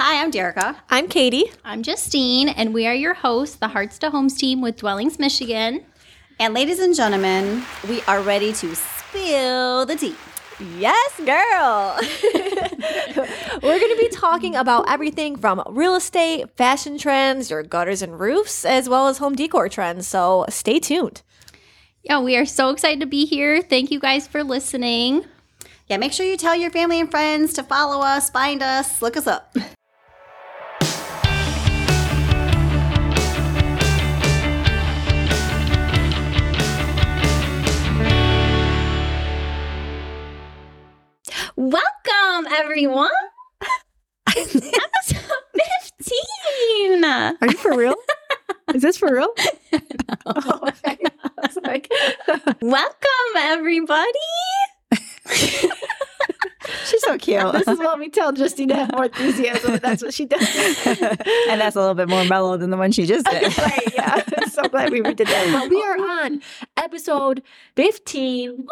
Hi, I'm Derica. I'm Katy. I'm Justine, and we are your hosts, the Hearts to Homes team with Dwellings Michigan. And ladies and gentlemen, we are ready to spill the tea. Yes, girl. We're going to be talking about everything from real estate, fashion trends, your gutters and roofs, as well as home decor trends. So stay tuned. Yeah, we are so excited to be here. Thank you guys for listening. Yeah, make sure you tell your family and friends to follow us, find us, look us up. Welcome, everyone. Episode 15. Are you for real? Is this for real? Oh, like, Welcome, everybody. She's so cute. this is what we tell Justine to have more enthusiasm, that's what she does. and that's a little bit more mellow than the one she just did. right, yeah. so glad we did that. But we are on episode 15. Woo!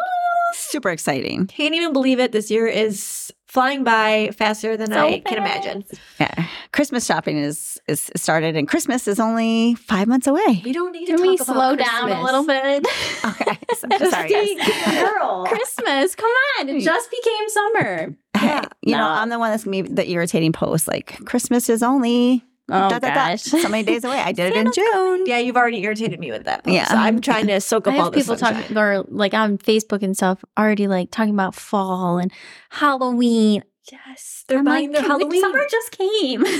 Super exciting. Can't even believe it. This year is flying by faster than So I can imagine. Yeah. Christmas shopping is is started and Christmas is only five months away. We don't need Can to we slow down a little bit? Okay. So- sorry, guys. girl. Christmas, come on. It just became summer. Yeah. You know, I'm the one that's gonna be the irritating post. Like Christmas is only Oh, da, da, da, gosh. so many days away. I did it in June. Yeah, you've already irritated me with that. Yeah. So I'm trying to soak up all people talking or like on Facebook and stuff already like talking about fall and Halloween. Yes, they're I'm buying like, their Halloween. Summer just came.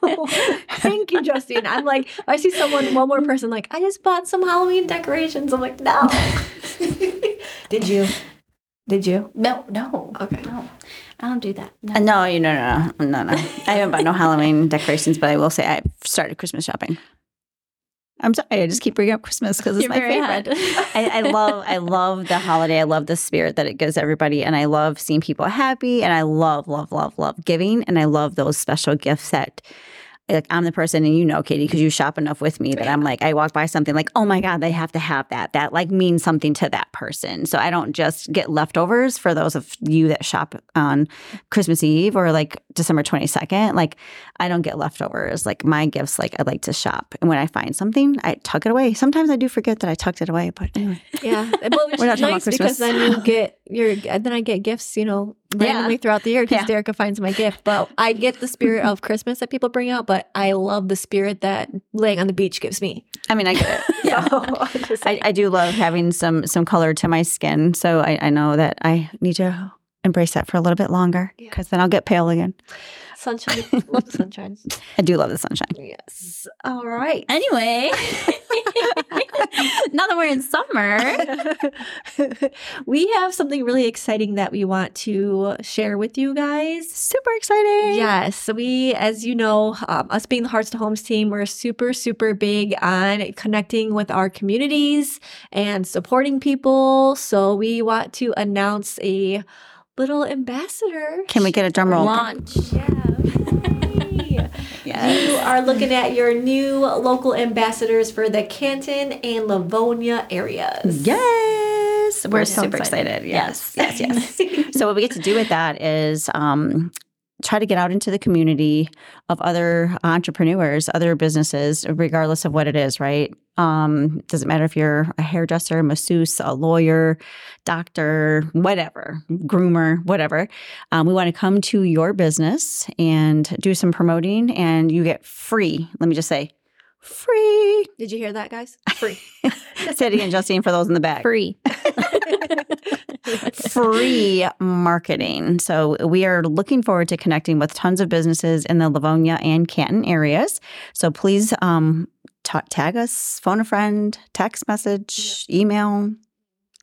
Thank you, Justine. I'm like, I see someone, one more person, like, I just bought some Halloween decorations. I'm like, no. Did you? Did you? no, no, Okay. no. I don't do that. No. Uh, No, you no, no, no, no, no. I haven't bought no Halloween decorations, but I will say I started Christmas shopping. I'm sorry, I just keep bringing up Christmas because it's You're my favorite. I, I love, I love the holiday. I love the spirit that it gives everybody, and I love seeing people happy. And I love, love, love, love giving, and I love those special gifts that. Like I'm the person, and you know, Katy, because you shop enough with me that I'm like, I walk by something like, oh my God, they have to have that. That like means something to that person. So I don't just get leftovers for those of you that shop on Christmas Eve or like December 22nd. Like I don't get leftovers. Like my gifts, like I like to shop. And when I find something, I tuck it away. Sometimes I do forget that I tucked it away, but anyway. Yeah. But which We're not is talking about nice because then you get your, then I get gifts, you know, randomly throughout the year because Yeah. Derica finds my gift. But I get the spirit of Christmas that people bring out, but I love the spirit that laying on the beach gives me. I mean, I get it. Yeah. So, oh, I'm I, do love having some some color to my skin. So I, I know that I need to embrace that for a little bit longer Yeah. because then I'll get pale again. sunshine. love the sunshine. I do love the sunshine. Yes. All right. Anyway, now that we're in summer, we have something really exciting that we want to share with you guys. Super exciting. Yes, so we, as you know, um, us being the Hearts to Homes team, we're super, super big on connecting with our communities and supporting people. So we want to announce a little ambassador. Can we get a drum roll? launch. Yeah. Yes. You are looking at your new local ambassadors for the Canton and Livonia areas. Yes. We're, We're so super excited. excited. Yes. Yes. Yes. so what we get to do with that is um, try to get out into the community of other entrepreneurs, other businesses, regardless of what it is, right? Um, doesn't matter if you're a hairdresser, masseuse, a lawyer, doctor, whatever, groomer, whatever. Um, we want to come to your business and do some promoting, and you get free. Let me just say, free. Did you hear that, guys? Free. It again, Justine, for those in the back Free. free marketing. So we are looking forward to connecting with tons of businesses in the Livonia and Canton areas. So please um, ta- tag us, phone a friend, text message, email.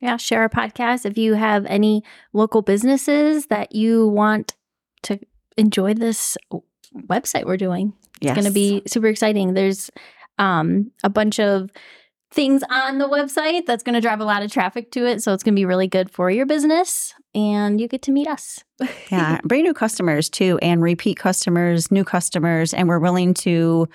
Yeah, share our podcast. If you have any local businesses that you want to enjoy this website we're doing, Yes. it's going to be super exciting. There's um, a bunch of things on the website that's going to drive a lot of traffic to it. So it's going to be really good for your business. And you get to meet us. yeah, bring new customers too, and repeat customers, new customers, and we're willing to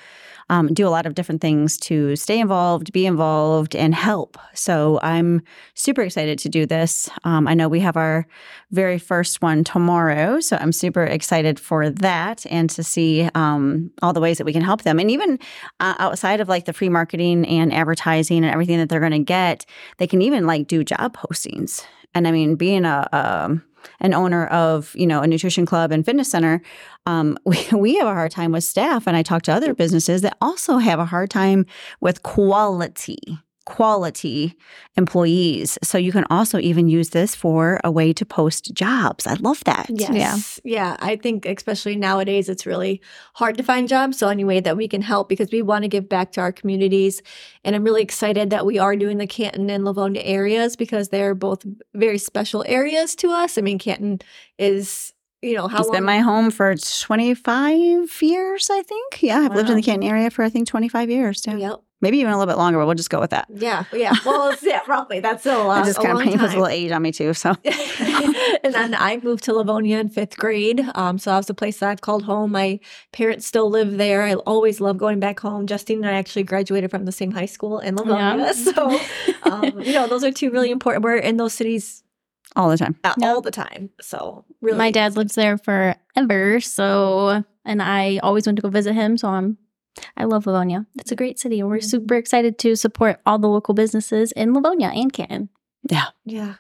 um, do a lot of different things to stay involved, be involved, and help. So I'm super excited to do this. Um, I know we have our very first one tomorrow, so I'm super excited for that and to see um, all the ways that we can help them. And even uh, outside of like the free marketing and advertising and everything that they're going to get, they can even like do job postings. And I mean, being a, a an owner of you know a nutrition club and fitness center um, we, we have a hard time with staff. And i talk to other businesses that also have a hard time with quality quality employees. So you can also even use this for a way to post jobs. I love that. Yes. Yeah. Yeah. I think especially nowadays it's really hard to find jobs. So any way that we can help because we want to give back to our communities. And I'm really excited that we are doing the Canton and Livonia areas because they're both very special areas to us. I mean, Canton is you know, how it's long? been my home for 25 years, I think. Yeah, I've lived in the Canton area for I think 25 years. Yeah. Yep. Maybe even a little bit longer, but we'll just go with that. Yeah, yeah. Well, yeah, roughly. That's still a lot. I just a kind of long puts a time. little age on me too. So and then I moved to Livonia in fifth grade. Um, so that was the place that I've called home. My parents still live there. I always love going back home. Justine and I actually graduated from the same high school in Livonia. Yeah. So, um, you know, those are two really important. We're in those cities all the time. uh, Yeah. all the time. So really, My dad lives there forever, so and I always went to go visit him. So I'm I love Livonia. It's a great city, and we're super excited to support all the local businesses in Livonia and Canton. yeah,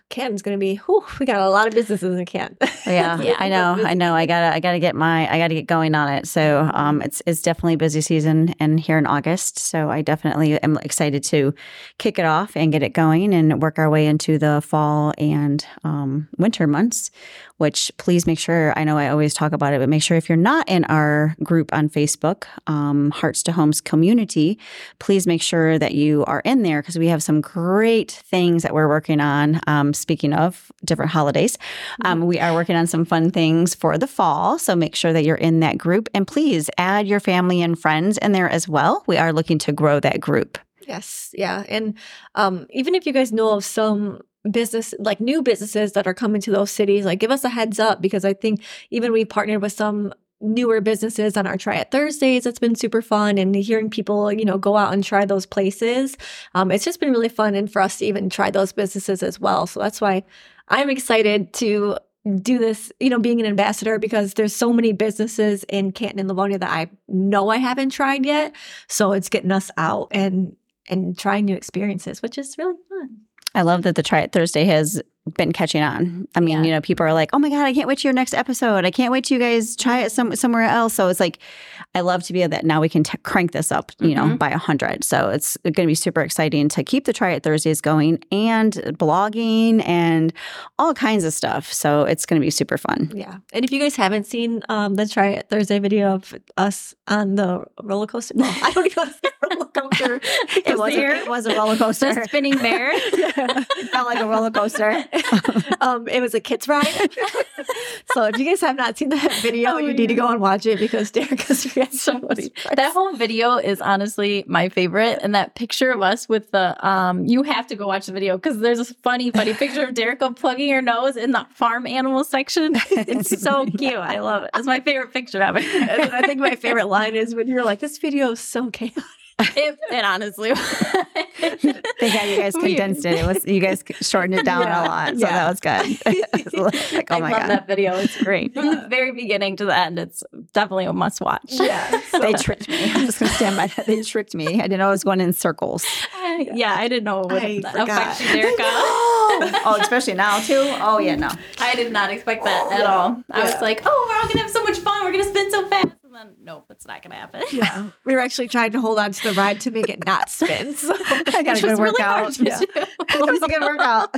Canton's going to be. Whew, we got a lot of businesses in Canton. Yeah, Yeah. I know, I know. I gotta, I gotta get my, I gotta get going on it. So, um, it's it's definitely busy season and here in August. So I definitely am excited to kick it off and get it going and work our way into the fall and um, winter months. Which please make sure. I know I always talk about it, but make sure if you're not in our group on Facebook, um, Hearts to Homes Community, please make sure that you are in there because we have some great things that we're working on. Um, speaking of different holidays, um, we are working on some fun things for the fall. So make sure that you're in that group and please add your family and friends in there as well. We are looking to grow that group. Yes, yeah, and um, even if you guys know of some business like new businesses that are coming to those cities, like give us a heads up because I think even we partnered with some newer businesses on our try it thursdays. It's been super fun and hearing people you know go out and try those places. Um, it's just been really fun and for us to even try those businesses as well. So that's why i'm excited to do this you know being an ambassador because there's so many businesses in canton and livonia that i know i haven't tried yet. So it's getting us out and and trying new experiences, which is really fun. I love that the Try It Thursday has been catching on. I mean, Yeah. you know, people are like, "Oh my god, I can't wait to your next episode. I can't wait to you guys try it some somewhere else." So it's like, I love to be able that now we can t- crank this up, you know, Mhm. by a hundred. So it's going to be super exciting to keep the Try It Thursdays going and blogging and all kinds of stuff. So it's going to be super fun. Yeah. And if you guys haven't seen um, the Try It Thursday video of us on the roller coaster, well, I don't even know if it's a roller coaster. It was, a, it was a roller coaster. The spinning bear. it felt like a roller coaster. um, it was a kids ride. so if you guys have not seen that video, Oh, you need to go and watch it because Derek Derica's was that whole video is honestly my favorite, and that picture of us with the um, you have to go watch the video because there's this funny, funny picture of Derica plugging her nose in the farm animal section. It's so cute. I love it. It's my favorite picture of it. I think my favorite line is when you're like, "This video is so chaotic." It, it honestly. Thank God you guys condensed it. It was you guys shortened it down Yeah. a lot, so Yeah. that was good. like, oh I my love god, that video. It's great from the very beginning to the end. It's definitely a must watch. Yeah. they tricked me. I'm just gonna stand by that. They tricked me. I didn't know I was going in circles. yeah, I didn't know it would I affect forgot. oh, especially now too. Oh yeah, no. I did not expect that at all. I was like, oh, we're all gonna have so much fun. We're gonna spin so fast. And then, nope, it's not gonna happen. Yeah. We were actually trying to hold on to the ride to make it not spin. So I got a good really workout. to Yeah. it was a good workout.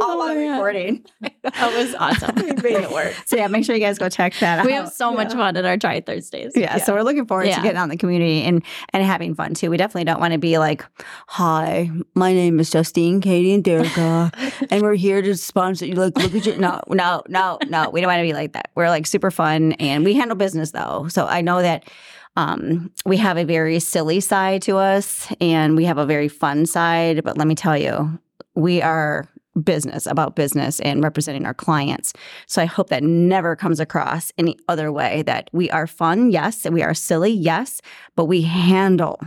All on oh, yeah. recording. That was awesome. we made it work. So yeah, make sure you guys go check that out. We out. have so much fun at our Try Thursdays. yeah, so we're looking forward Yeah. to getting out in the community and and having fun too. We definitely don't want to be like, "Hi, my name is Justine, Katy, and Derica, and we're here to sponsor you." Like, look at you. No, no, no, no. We don't want to be like that. We're like super fun, and we handle business though. So I know that um, we have a very silly side to us, and we have a very fun side. But let me tell you, we are business, about business and representing our clients. So I hope that never comes across any other way that we are fun, yes, and we are silly, yes, but we handle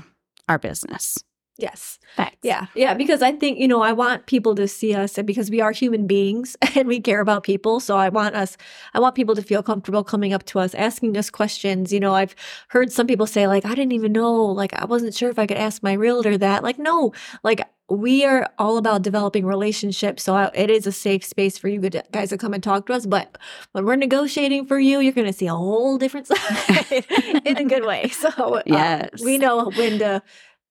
our business. Yes. Facts. Yeah. Yeah. Because I think, you know, I want people to see us and because we are human beings and we care about people. So I want us, I want people to feel comfortable coming up to us, asking us questions. You know, I've heard some people say, like, I didn't even know, like, I wasn't sure if I could ask my realtor that. Like, no, like, we are all about developing relationships. So I, it is a safe space for you guys to come and talk to us. But when we're negotiating for you, you're going to see a whole different side in a good way. So uh, Yes. we know when to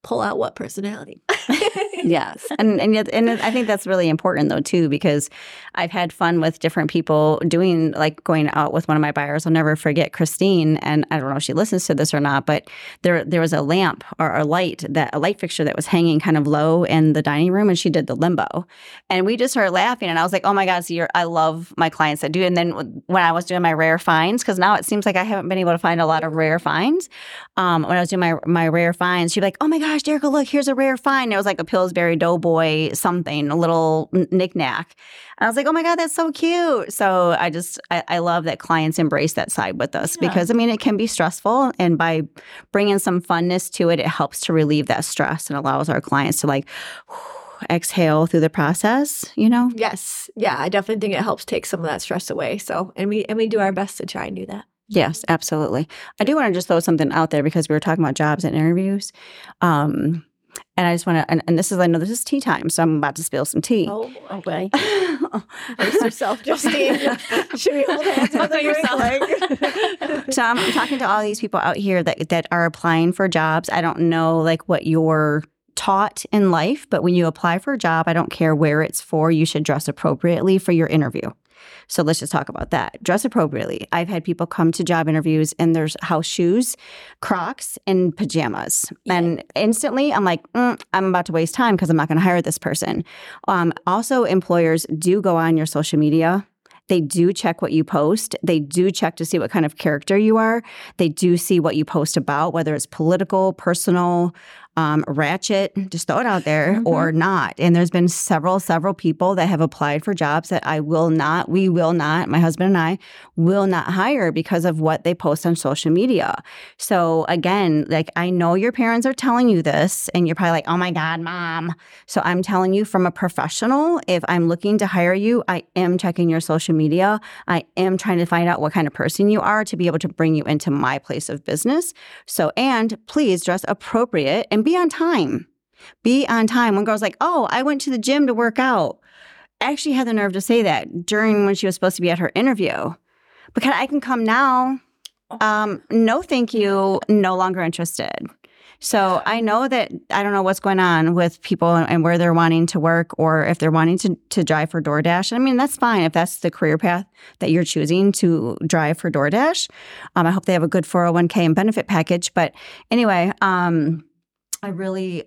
pull out what personality. yes and and yet, and i think that's really important though too because i've had fun with different people doing like going out with one of my buyers i'll never forget christine and i don't know if she listens to this or not but there there was a lamp or a light that a light fixture that was hanging kind of low in the dining room and she did the limbo and we just started laughing and i was like oh my god so you're i love my clients that do it. and then when i was doing my rare finds because now it seems like i haven't been able to find a lot of rare finds um, when i was doing my my rare finds she'd be like oh my gosh Derica, look here's a rare find it was like a Pillsbury Doughboy something, a little knickknack. And I was like, oh my God, that's so cute. So I just, I, I love that clients embrace that side with us Yeah. because I mean, it can be stressful. And by bringing some funness to it, it helps to relieve that stress and allows our clients to like exhale through the process, you know? Yes. Yeah, I definitely think it helps take some of that stress away. So, and we and we do our best to try and do that. Yes, absolutely. I do want to just throw something out there because we were talking about jobs and interviews. Um, and I just want to, and, and this is, I know this is tea time, so I'm about to spill some tea. Oh, boy. brace yourself, Justine. Should we hold hands yourself. so I'm talking to all these people out here that that are applying for jobs. I don't know like what you're taught in life, but when you apply for a job, I don't care where it's for, you should dress appropriately for your interview. So let's just talk about that. Dress appropriately. I've had people come to job interviews and there's house shoes, Crocs, and pajamas. And instantly I'm like, mm, I'm about to waste time because I'm not going to hire this person. Um, also, employers do go on your social media. They do check what you post. They do check to see what kind of character you are. They do see what you post about, whether it's political, personal, um, ratchet, just throw it out there, or not. And there's been several, several people that have applied for jobs that I will not, we will not, my husband and I will not hire because of what they post on social media. So again, like I know your parents are telling you this, and you're probably like, oh my God, mom. So I'm telling you from a professional, if I'm looking to hire you, I am checking your social media. I am trying to find out what kind of person you are to be able to bring you into my place of business. So, and please dress appropriate and be on time. Be on time. One girl's like, oh, I went to the gym to work out. I actually had the nerve to say that during when she was supposed to be at her interview. Because I can come now. Um, no, thank you. No longer interested. So I know that I don't know what's going on with people and where they're wanting to work or if they're wanting to, to drive for DoorDash. I mean, that's fine if that's the career path that you're choosing to drive for DoorDash. Um, I hope they have a good 401k and benefit package. But anyway, um, I really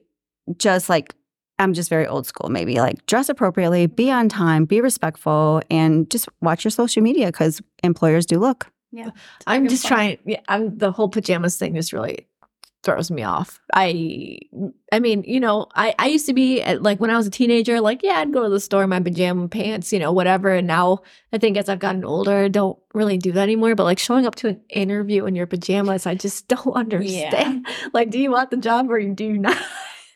just like, I'm just very old school, maybe like dress appropriately, be on time, be respectful, and just watch your social media because employers do look. Yeah. I'm just trying. Yeah, I'm the whole pajamas thing is really throws me off. I, I mean, you know, I I used to be at, like when I was a teenager, like yeah, I'd go to the store in my pajama pants, you know, whatever. And now I think as I've gotten older, I don't really do that anymore. But like showing up to an interview in your pajamas, I just don't understand. Like, do you want the job or do you not?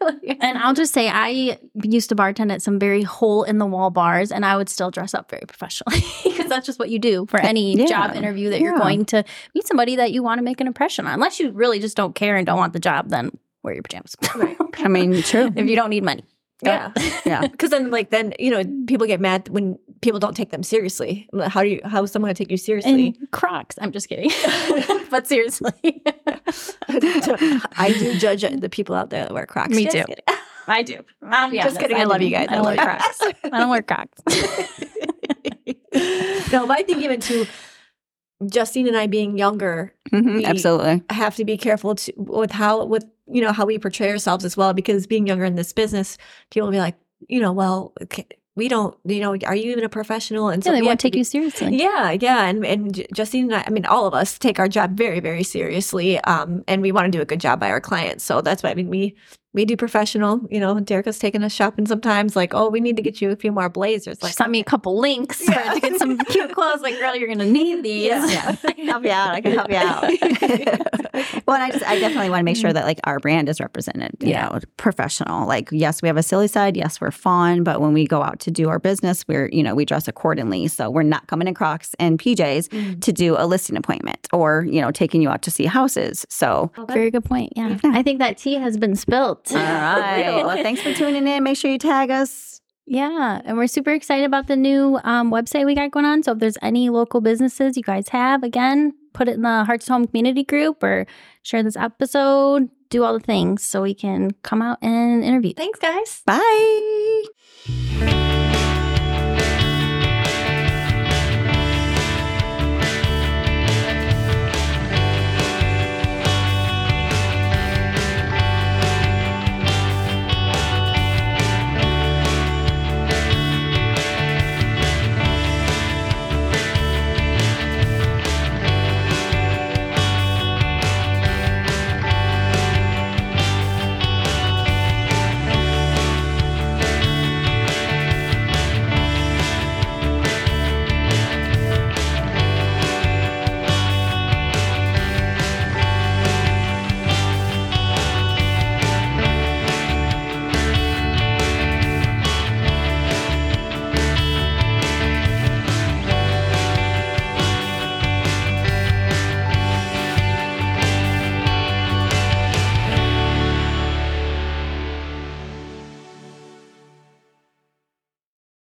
And I'll just say, I used to bartend at some very hole in the wall bars, and I would still dress up very professionally because that's just what you do for any Yeah. job interview that you're going to meet somebody that you want to make an impression on. Unless you really just don't care and don't want the job, then wear your pajamas. Right. I mean, true. if you don't need money. yeah. Yeah. Because then, like, then you know, people get mad when people don't take them seriously. How do you? How is someone gonna take you seriously? And Crocs. I'm just kidding. but seriously. I do judge the people out there that wear Crocs. Me Just too. I do. I'll be Just honest, kidding. I love you guys. I I don't love wear. Crocs. I don't wear Crocs. no, but I think even to Justine and I being younger, Mhm, We- Absolutely. have to be careful to, with how with you know how we portray ourselves as well. Because being younger in this business, people will be like, you know, well, okay, we don't, you know, are you even a professional? And Yeah, they won't to take be- you seriously. Yeah, yeah, and and Justine and I, I mean, all of us take our job very, very seriously, um, and we want to do a good job by our clients. So that's why I mean, we we do professional. You know, Derica's taking us shopping sometimes. Like, oh, we need to get you a few more blazers. She Like, sent me a couple links for, to get some cute clothes. Like, girl, you're gonna need these. Yeah. I can help you out. I can help you out. well, and I just I definitely want to make sure that like our brand is represented, you Yeah. know, professional. Like, yes, we have a silly side, yes, we're fun, but when we go out to do our business, we're, you know, we dress accordingly. So we're not coming in Crocs and PJs Mm. to do a listing appointment or, you know, taking you out to see houses. So Very good point. Yeah. I think that tea has been spilt. all right. Well, thanks for tuning in. Make sure you tag us. Yeah, and we're super excited about the new um, website we got going on. So if there's any local businesses you guys have, again, put it in the Hearts to Home community group or share this episode. Do all the things so we can come out and interview. Thanks, guys. Bye.